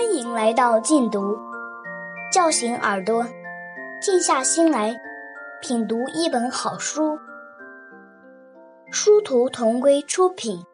欢迎来到禁毒，叫醒耳朵，静下心来品读一本好书。殊途同归出品。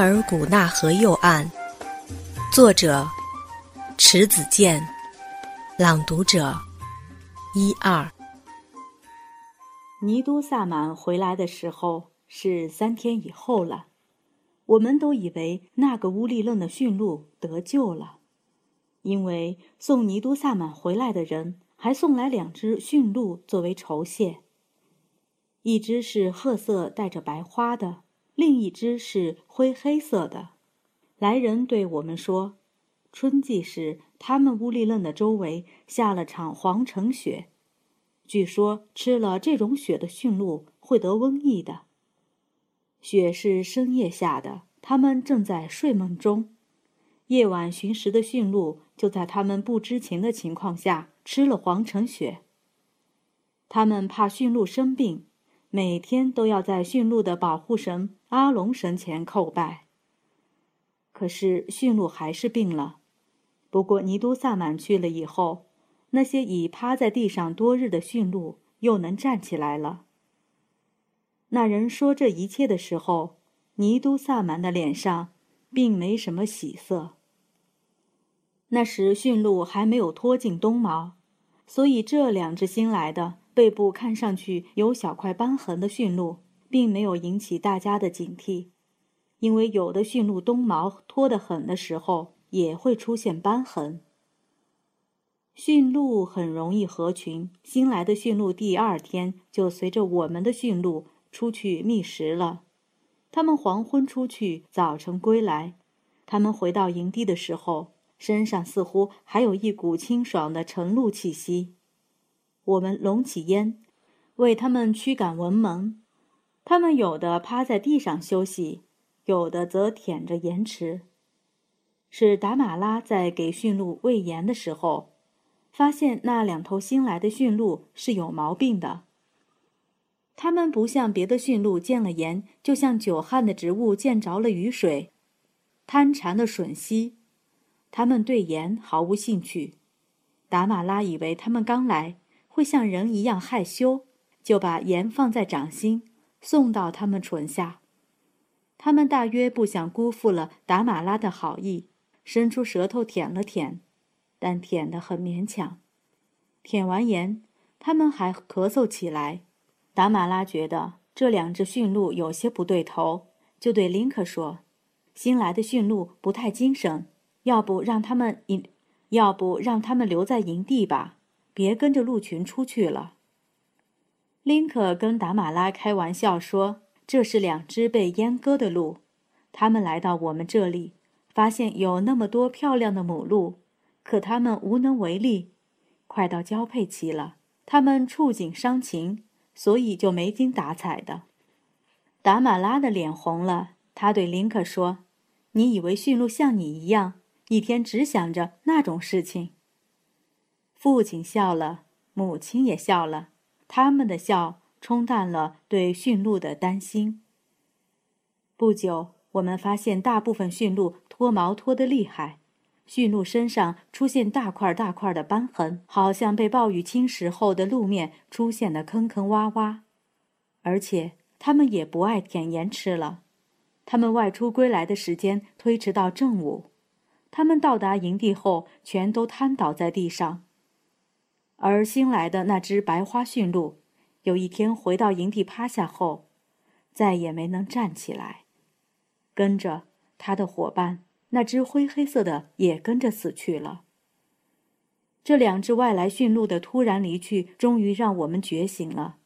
尔古纳河右岸，作者迟子建，朗读者一二。尼都萨满回来的时候是三天以后了，我们都以为那个乌力楞的驯鹿得救了，因为送尼都萨满回来的人还送来两只驯鹿作为酬谢，一只是褐色带着白花的。另一只是灰黑色的。来人对我们说，春季时他们乌力楞的周围下了场黄橙雪，据说吃了这种雪的驯鹿会得瘟疫的。雪是深夜下的，他们正在睡梦中，夜晚寻食的驯鹿就在他们不知情的情况下吃了黄橙雪。他们怕驯鹿生病。每天都要在驯鹿的保护神阿龙神前叩拜。可是驯鹿还是病了。不过尼都萨满去了以后，那些已趴在地上多日的驯鹿又能站起来了。那人说这一切的时候，尼都萨满的脸上并没什么喜色。那时驯鹿还没有脱尽冬毛，所以这两只新来的。背部看上去有小块斑痕的驯鹿，并没有引起大家的警惕，因为有的驯鹿冬毛脱得很的时候也会出现斑痕。驯鹿很容易合群，新来的驯鹿第二天就随着我们的驯鹿出去觅食了。他们黄昏出去，早晨归来。他们回到营地的时候，身上似乎还有一股清爽的晨露气息。我们拢起烟，为他们驱赶蚊虻。他们有的趴在地上休息，有的则舔着盐池。是达马拉在给驯鹿喂盐的时候，发现那两头新来的驯鹿是有毛病的。它们不像别的驯鹿见了盐，就像久旱的植物见着了雨水，贪馋的吮吸。它们对盐毫无兴趣。达马拉以为它们刚来。会像人一样害羞，就把盐放在掌心，送到他们唇下。他们大约不想辜负了达马拉的好意，伸出舌头舔了舔，但舔得很勉强。舔完盐，他们还咳嗽起来。达马拉觉得这两只驯鹿有些不对头，就对林克说：“新来的驯鹿不太精神，要不让他们营，要不让他们留在营地吧。”别跟着鹿群出去了。林克跟达马拉开玩笑说：“这是两只被阉割的鹿，他们来到我们这里，发现有那么多漂亮的母鹿，可他们无能为力。快到交配期了，他们触景伤情，所以就没精打采的。”达马拉的脸红了，他对林克说：“你以为驯鹿像你一样，一天只想着那种事情？”父亲笑了，母亲也笑了，他们的笑冲淡了对驯鹿的担心。不久，我们发现大部分驯鹿脱毛脱得厉害，驯鹿身上出现大块大块的斑痕，好像被暴雨侵蚀后的路面出现的坑坑洼洼。而且，它们也不爱舔盐吃了。它们外出归来的时间推迟到正午，它们到达营地后，全都瘫倒在地上。而新来的那只白花驯鹿，有一天回到营地趴下后，再也没能站起来。跟着他的伙伴，那只灰黑色的也跟着死去了。这两只外来驯鹿的突然离去，终于让我们觉醒了。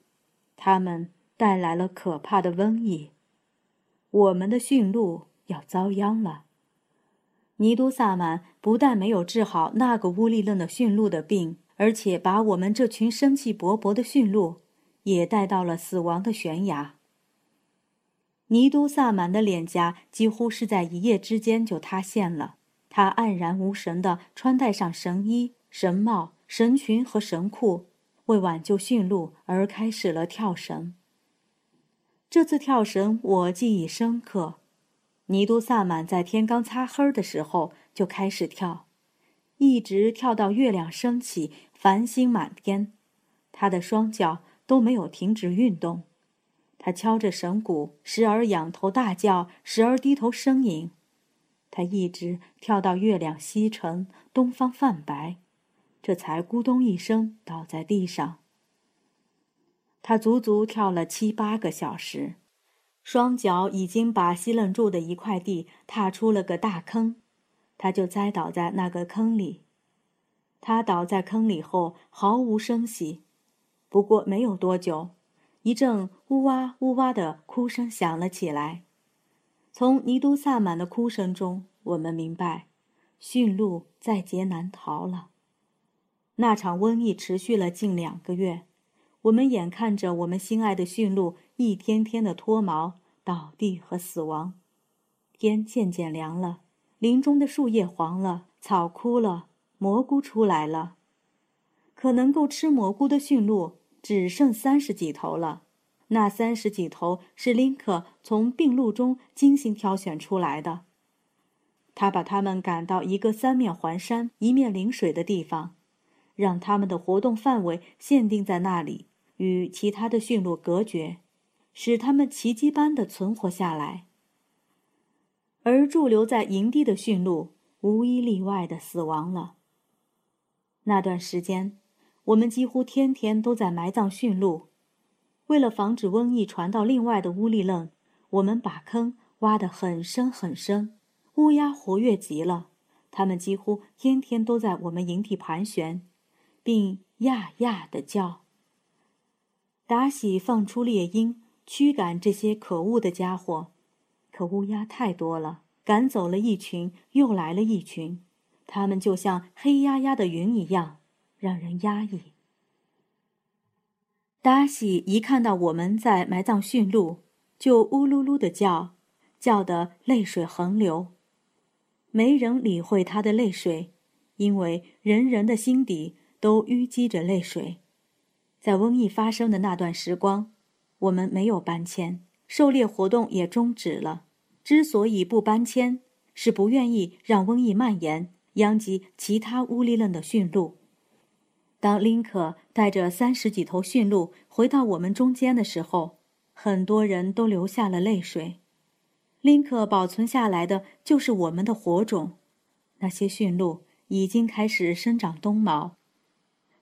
他们带来了可怕的瘟疫，我们的驯鹿要遭殃了。尼都萨满不但没有治好那个乌力楞的驯鹿的病。而且把我们这群生气勃勃的驯鹿，也带到了死亡的悬崖。尼都萨满的脸颊几乎是在一夜之间就塌陷了，他黯然无神地穿戴上神衣、神帽、神裙和神裤，为挽救驯鹿而开始了跳绳。这次跳绳我记忆深刻。尼都萨满在天刚擦黑的时候就开始跳，一直跳到月亮升起，繁星满天，他的双脚都没有停止运动。他敲着绳鼓，时而仰头大叫，时而低头呻吟。他一直跳到月亮西沉，东方泛白，这才咕咚一声倒在地上。他足足跳了七八个小时。双脚已经把西楞住的一块地踏出了个大坑，他就栽倒在那个坑里。他倒在坑里后毫无声息，不过没有多久，一阵呜哇呜哇的哭声响了起来。从尼都萨满的哭声中，我们明白，驯鹿在劫难逃了。那场瘟疫持续了近两个月。我们眼看着我们心爱的驯鹿一天天的脱毛、倒地和死亡，天渐渐凉了，林中的树叶黄了，草枯了，蘑菇出来了。可能够吃蘑菇的驯鹿只剩三十几头了，那三十几头是林克从病鹿中精心挑选出来的。他把他们赶到一个三面环山、一面临水的地方，让他们的活动范围限定在那里。与其他的驯鹿隔绝，使他们奇迹般的存活下来。而驻留在营地的驯鹿无一例外的死亡了。那段时间，我们几乎天天都在埋葬驯鹿。为了防止瘟疫传到另外的乌力楞，我们把坑挖得很深很深。乌鸦活跃极了，它们几乎天天都在我们营地盘旋，并呀呀地叫。达喜放出猎鹰，驱赶这些可恶的家伙，可乌鸦太多了，赶走了一群，又来了一群，它们就像黑压压的云一样，让人压抑。达西一看到我们在埋葬驯鹿，就呜噜噜的叫，叫得泪水横流。没人理会他的泪水，因为人人的心底都淤积着泪水。在瘟疫发生的那段时光，我们没有搬迁，狩猎活动也终止了。之所以不搬迁，是不愿意让瘟疫蔓延，殃及其他乌里楞的驯鹿。当林克带着三十几头驯鹿回到我们中间的时候，很多人都流下了泪水。林克保存下来的就是我们的火种，那些驯鹿已经开始生长冬毛。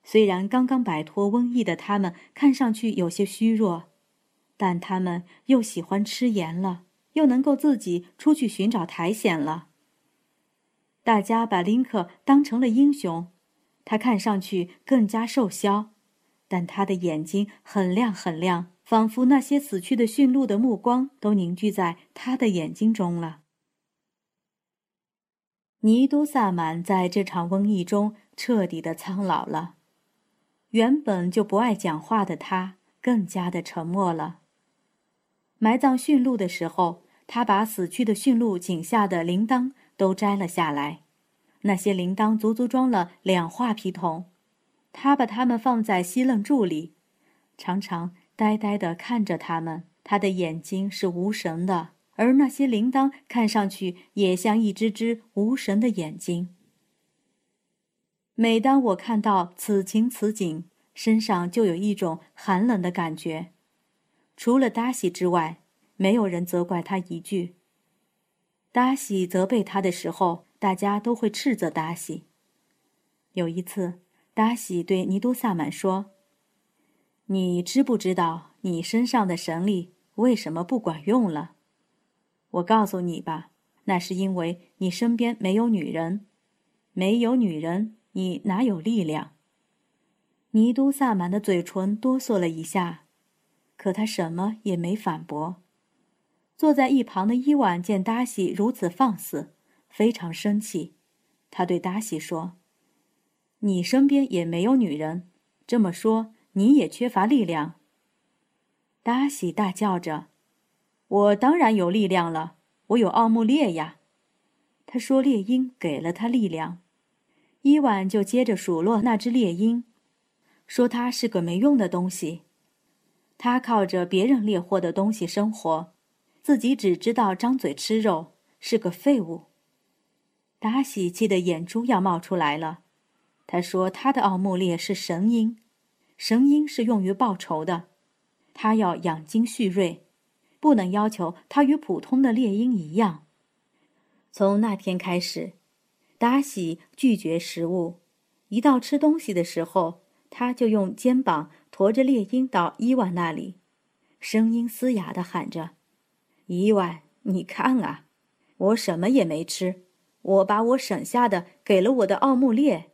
虽然刚刚摆脱瘟疫的他们看上去有些虚弱，但他们又喜欢吃盐了，又能够自己出去寻找苔藓了。大家把林克当成了英雄，他看上去更加瘦削，但他的眼睛很亮很亮，仿佛那些死去的驯鹿的目光都凝聚在他的眼睛中了。尼都萨满在这场瘟疫中彻底的苍老了。原本就不爱讲话的他，更加的沉默了。埋葬驯鹿的时候，他把死去的驯鹿颈下的铃铛都摘了下来，那些铃铛足足装了两画皮桶。他把它们放在西楞柱里，常常呆呆地看着它们。他的眼睛是无神的，而那些铃铛看上去也像一只只无神的眼睛。每当我看到此情此景，身上就有一种寒冷的感觉。除了达西之外，没有人责怪他一句。达西责备他的时候，大家都会斥责达西。有一次，达西对尼都萨满说：“你知不知道你身上的神力为什么不管用了？我告诉你吧，那是因为你身边没有女人，没有女人。”你哪有力量？尼都萨满的嘴唇哆嗦了一下，可他什么也没反驳。坐在一旁的伊万见达西如此放肆，非常生气。他对达西说：“你身边也没有女人，这么说你也缺乏力量。达西大叫着：“我当然有力量了，我有奥木烈呀！”他说：“猎鹰给了他力量。”伊万就接着数落那只猎鹰，说它是个没用的东西。他靠着别人猎获的东西生活，自己只知道张嘴吃肉，是个废物。达喜气得眼珠要冒出来了。他说：“他的奥木列是神鹰，神鹰是用于报仇的。他要养精蓄锐，不能要求他与普通的猎鹰一样。”从那天开始，达喜拒绝食物。一到吃东西的时候，他就用肩膀驮着猎鹰到伊万那里，声音嘶哑地喊着：“伊万，你看啊，我什么也没吃。”我把我省下的给了我的奥木列。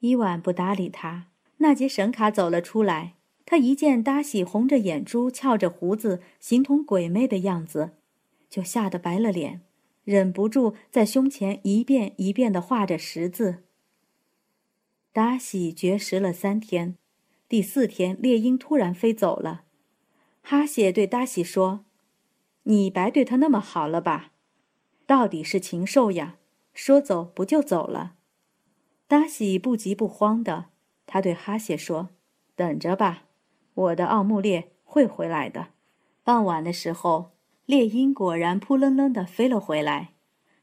伊万不搭理他，那节神卡走了出来。他一见达喜红着眼珠、翘着胡子、形同鬼魅的样子，就吓得白了脸，忍不住在胸前一遍一遍地画着十字。达喜绝食了三天，第四天猎鹰突然飞走了。哈谢对达喜说：“你白对他那么好了吧？”到底是禽兽呀！说走不就走了？达喜不急不慌的，他对哈谢说：“等着吧，我的奥木列会回来的。”傍晚的时候，猎鹰果然扑棱棱的飞了回来。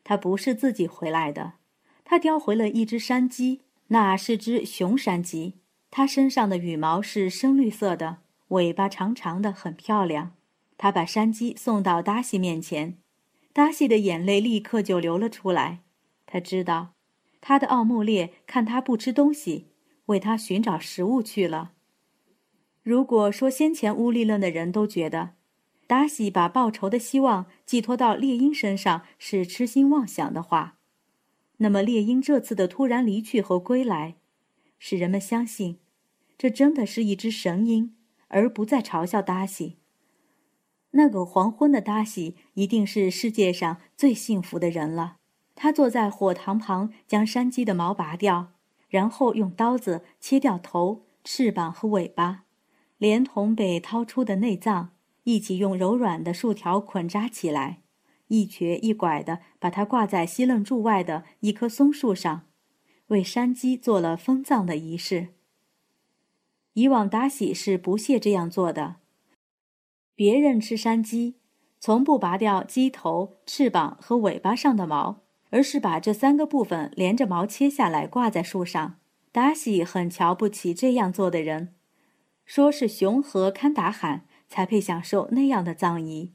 它不是自己回来的，它叼回了一只山鸡，那是只雄山鸡。它身上的羽毛是深绿色的，尾巴长长的，很漂亮。他把山鸡送到达西面前。达西的眼泪立刻就流了出来。他知道，他的奥木列看他不吃东西，为他寻找食物去了。如果说先前乌力论的人都觉得，达西把报仇的希望寄托到猎鹰身上是痴心妄想的话，那么猎鹰这次的突然离去和归来，使人们相信，这真的是一只神鹰，而不再嘲笑达西。那个黄昏的达西一定是世界上最幸福的人了。他坐在火塘旁，将山鸡的毛拔掉，然后用刀子切掉头、翅膀和尾巴，连同被掏出的内脏一起用柔软的树条捆扎起来，一瘸一拐地把它挂在西楞柱外的一棵松树上，为山鸡做了封葬的仪式。以往达喜是不屑这样做的。别人吃山鸡，从不拔掉鸡头、翅膀和尾巴上的毛，而是把这三个部分连着毛切下来挂在树上。达喜很瞧不起这样做的人，说是熊和堪达罕才配享受那样的葬仪。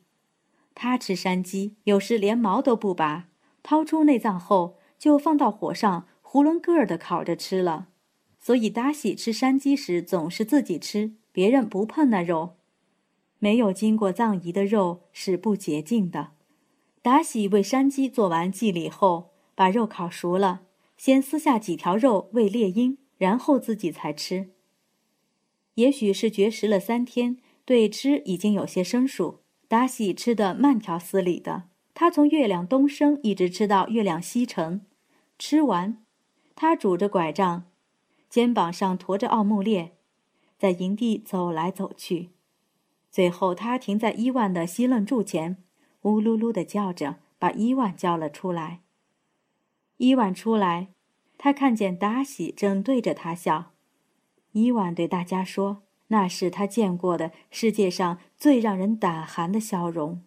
他吃山鸡，有时连毛都不拔，掏出内脏后就放到火上囫囵个儿的烤着吃了。所以达喜吃山鸡时总是自己吃，别人不碰那肉。没有经过葬仪的肉是不洁净的。达喜为山鸡做完祭礼后，把肉烤熟了，先撕下几条肉喂猎鹰，然后自己才吃。也许是绝食了三天，对吃已经有些生疏。达喜吃的慢条斯理的，他从月亮东升一直吃到月亮西沉。吃完，他拄着拐杖，肩膀上驮着奥木列，在营地走来走去。最后，他停在伊万的西楞柱前，呜噜噜地叫着，把伊万叫了出来。伊万出来，他看见达喜正对着他笑。伊万对大家说：“那是他见过的世界上最让人胆寒的笑容。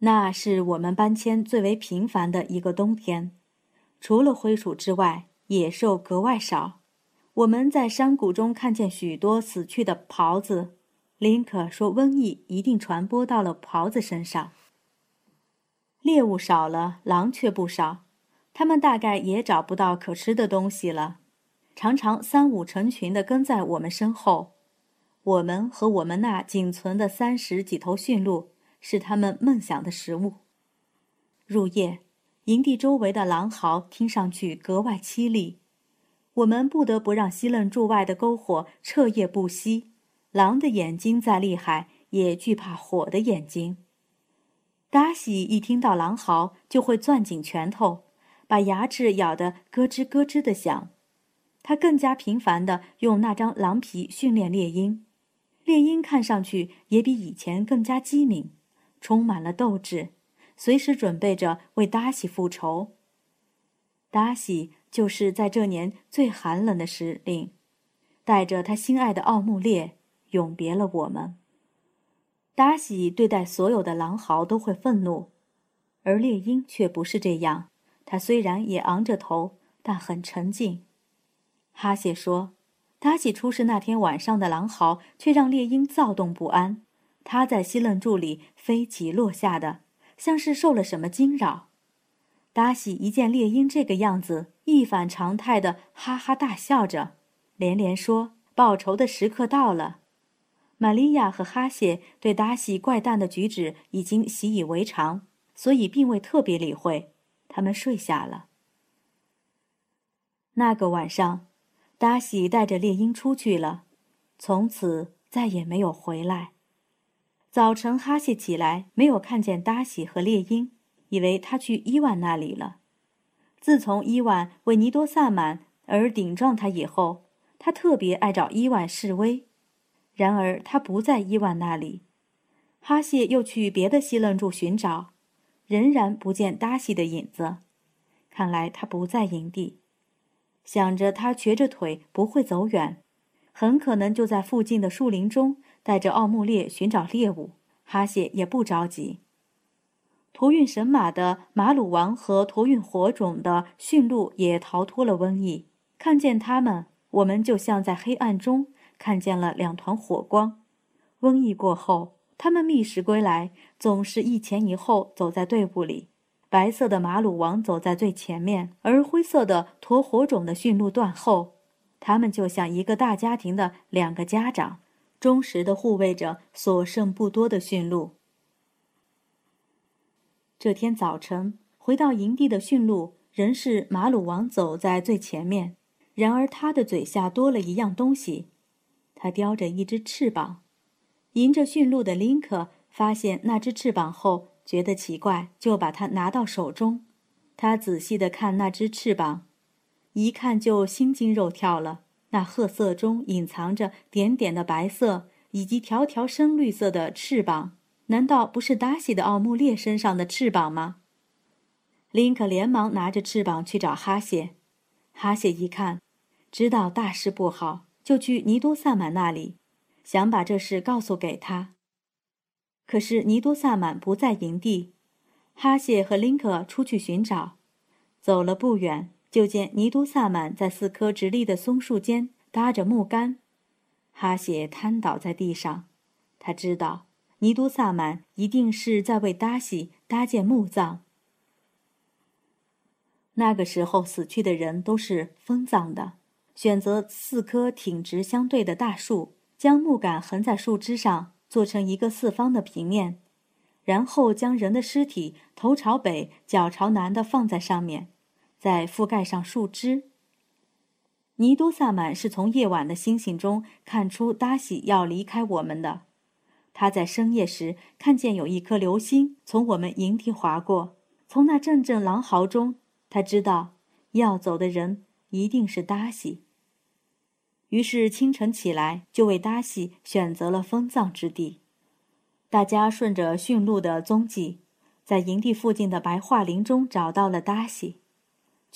那是我们搬迁最为频繁的一个冬天，除了灰鼠之外，野兽格外少。我们在山谷中看见许多死去的狍子。”林可说：“瘟疫一定传播到了狍子身上。猎物少了，狼却不少，他们大概也找不到可吃的东西了，常常三五成群地跟在我们身后。我们和我们那仅存的三十几头驯鹿是他们梦想的食物。入夜，营地周围的狼嚎听上去格外凄厉，我们不得不让西楞柱外的篝火彻夜不息。”狼的眼睛再厉害，也惧怕火的眼睛。达喜一听到狼嚎，就会攥紧拳头，把牙齿咬得咯吱咯吱的响。他更加频繁地用那张狼皮训练猎鹰，猎鹰看上去也比以前更加机敏，充满了斗志，随时准备着为达西复仇。达西就是在这年最寒冷的时令，带着他心爱的奥穆列永别了我们。达西对待所有的狼嚎都会愤怒，而猎鹰却不是这样。他虽然也昂着头，但很沉静。哈谢说：“达西出事那天晚上的狼嚎，却让猎鹰躁动不安。他在西楞柱里飞起落下的，像是受了什么惊扰。”达西一见猎鹰这个样子，一反常态的哈哈大笑着，连连说：“报仇的时刻到了。”玛利亚和哈谢对达西怪诞的举止已经习以为常，所以并未特别理会。他们睡下了。那个晚上，达西带着猎鹰出去了，从此再也没有回来。早晨，哈谢起来没有看见达西和猎鹰。以为他去伊万那里了。自从伊万为尼多萨满而顶撞他以后，他特别爱找伊万示威。然而他不在伊万那里。哈谢又去别的西楞柱寻找，仍然不见达西的影子。看来他不在营地。想着他瘸着腿不会走远，很可能就在附近的树林中带着奥穆列寻找猎物。哈谢也不着急。驮运神马的马鲁王和驮运火种的驯鹿也逃脱了瘟疫。看见他们，我们就像在黑暗中看见了两团火光。瘟疫过后，他们觅食归来，总是一前一后走在队伍里。白色的马鲁王走在最前面，而灰色的驮火种的驯鹿断后。他们就像一个大家庭的两个家长，忠实的护卫着所剩不多的驯鹿。这天早晨回到营地的驯鹿仍是马鲁王走在最前面，然而他的嘴下多了一样东西，他叼着一只翅膀。迎着驯鹿的林克发现那只翅膀后，觉得奇怪，就把它拿到手中。他仔细的看那只翅膀，一看就心惊肉跳了。那褐色中隐藏着点点的白色，以及条条深绿色的翅膀。难道不是达西的奥穆列身上的翅膀吗？林可连忙拿着翅膀去找哈谢。哈谢一看，知道大事不好，就去尼多萨满那里，想把这事告诉给他。可是尼多萨满不在营地，哈谢和林可出去寻找，走了不远，就见尼都萨满在四棵直立的松树间搭着木杆。哈谢瘫倒在地上，他知道。尼都萨满一定是在为达西搭建墓葬。那个时候死去的人都是封葬的，选择四棵挺直相对的大树，将木杆横在树枝上，做成一个四方的平面，然后将人的尸体头朝北、脚朝南的放在上面，再覆盖上树枝。尼都萨满是从夜晚的星星中看出达西要离开我们的。他在深夜时看见有一颗流星从我们营地划过，从那阵阵狼嚎中，他知道要走的人一定是达西。于是清晨起来，就为达西选择了封葬之地。大家顺着驯鹿的踪迹，在营地附近的白桦林中找到了达西，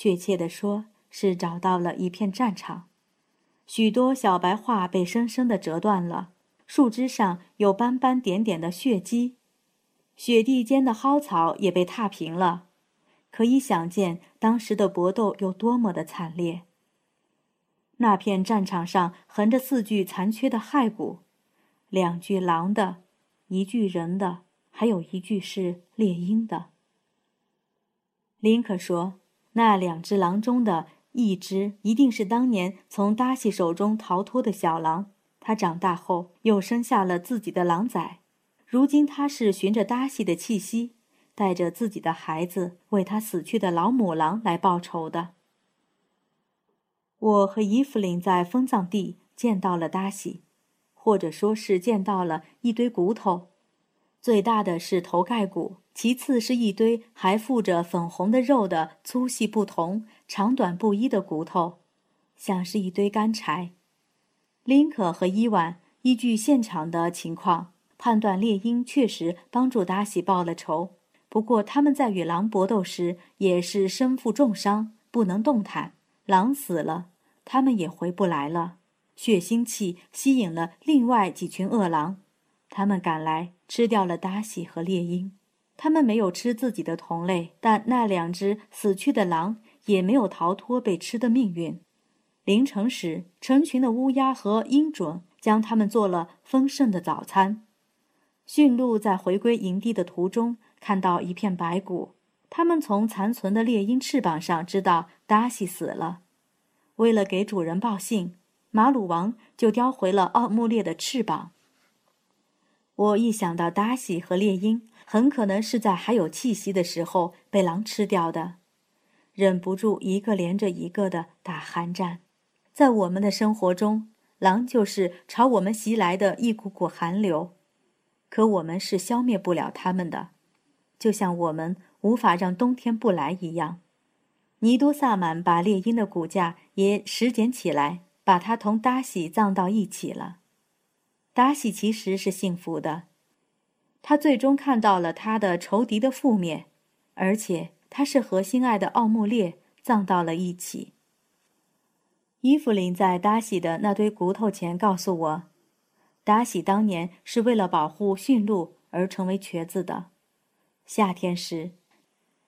确切地说是找到了一片战场，许多小白桦被生生地折断了。树枝上有斑斑点点的血迹，雪地间的蒿草也被踏平了，可以想见当时的搏斗有多么的惨烈。那片战场上横着四具残缺的骸骨，两具狼的，一具人的，还有一具是猎鹰的。林可说，那两只狼中的一只一定是当年从达西手中逃脱的小狼。它长大后又生下了自己的狼崽，如今它是循着达西的气息，带着自己的孩子为他死去的老母狼来报仇的。我和伊芙琳在封葬地见到了达西，或者说是见到了一堆骨头，最大的是头盖骨，其次是一堆还附着粉红的肉的粗细不同、长短不一的骨头，像是一堆干柴。林可和伊万依据现场的情况判断，猎鹰确实帮助达喜报了仇。不过他们在与狼搏斗时也是身负重伤，不能动弹。狼死了，他们也回不来了。血腥气吸引了另外几群恶狼，他们赶来吃掉了达喜和猎鹰。他们没有吃自己的同类，但那两只死去的狼也没有逃脱被吃的命运。凌晨时，成群的乌鸦和鹰隼将他们做了丰盛的早餐。驯鹿在回归营地的途中看到一片白骨，他们从残存的猎鹰翅膀上知道达西死了。为了给主人报信。马鲁王就叼回了奥穆列的翅膀。我一想到达西和猎鹰很可能是在还有气息的时候被狼吃掉的，忍不住一个连着一个的打寒战。在我们的生活中，狼就是朝我们袭来的一股股寒流，可我们是消灭不了它们的，就像我们无法让冬天不来一样。尼多萨满把猎鹰的骨架也拾捡起来。把它同达喜葬到一起了。达喜其实是幸福的，他最终看到了他的仇敌的覆灭，而且他是和心爱的奥穆列葬到了一起。伊芙琳在达喜的那堆骨头前告诉我，达喜当年是为了保护驯鹿而成为瘸子的。夏天时，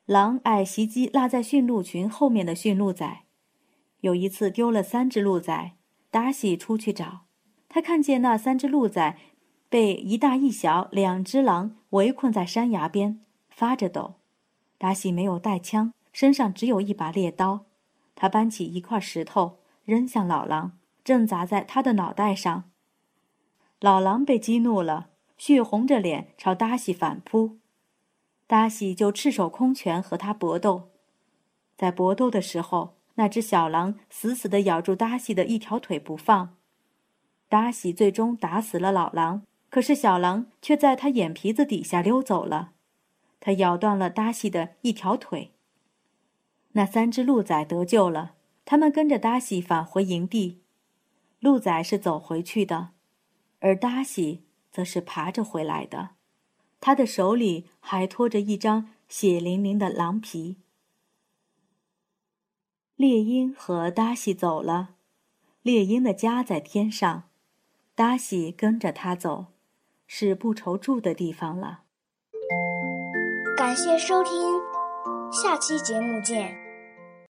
狼爱袭击落在驯鹿群后面的驯鹿仔。有一次丢了三只鹿仔，达喜出去找，他看见那三只鹿仔被一大一小两只狼围困在山崖边，发着抖。达喜没有带枪，身上只有一把猎刀，他搬起一块石头扔向老狼，正砸在他的脑袋上。老狼被激怒了，血红着脸朝达喜反扑，达喜就赤手空拳和他搏斗，在搏斗的时候。那只小狼死死地咬住达西的一条腿不放，达西最终打死了老狼，可是小狼却在他眼皮子底下溜走了，他咬断了达西的一条腿。那三只鹿仔得救了，他们跟着达西返回营地，鹿仔是走回去的，而达西则是爬着回来的，他的手里还托着一张血淋淋的狼皮。猎鹰和达西走了，猎鹰的家在天上，达西跟着他走，是不愁住的地方了。感谢收听，下期节目见。